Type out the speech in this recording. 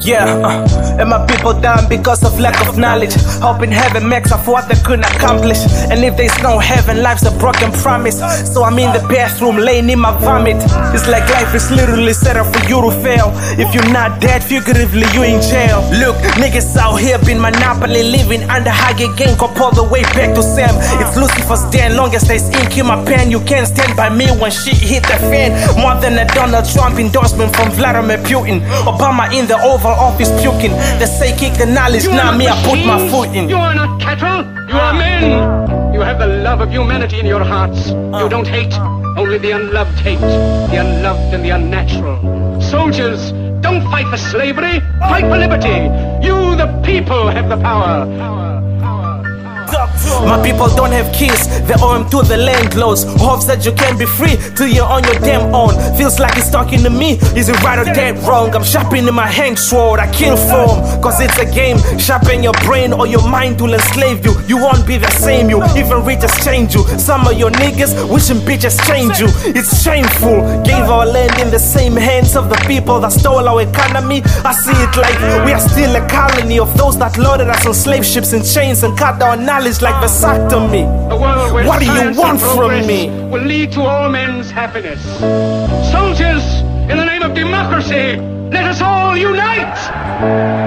Yeah, uh, and my people dying because of lack of knowledge. Hoping heaven makes up for what they couldn't accomplish. And if there's no heaven, life's a broken promise. So I'm in the bathroom, laying in my vomit. It's like life is literally set up for you to fail. If you're not dead, figuratively, you in jail. Look, niggas out here been monopoly living under Hage gang, up all the way back to Sam. It's Lucifer's den, long as there's ink in my pen. You can't stand by me when shit hit the fan. More than a Donald Trump endorsement from Vladimir Putin. Obama in the Oval Office puking. They say kick the knowledge, You now me, I put my foot in. You are not cattle. You are men. You have the love of humanity in your hearts. You uh. don't hate. Only the unloved hate. The unloved and the unnatural. Soldiers, don't fight for slavery. Fight for liberty. You, the people, have the power. My people don't have keys, they owe them to the landlords. Hopes that you can be free till you're on your damn own. Feels like he's talking to me, is it right or dead wrong? I'm sharpening my hand sword, I kill form, cause it's a game. Sharpen your brain or your mind will enslave you. You won't be the same, you even riches change you. Some of your niggas wishing bitches change you. It's shameful. Gave our land in the same hands of the people that stole our economy. I see it like we are still a colony of those that loaded us on slave ships in chains and cut our knowledge like vasectomy. A world where What do you want from me? Will lead to all men's happiness. Soldiers, in the name of democracy, let us all unite!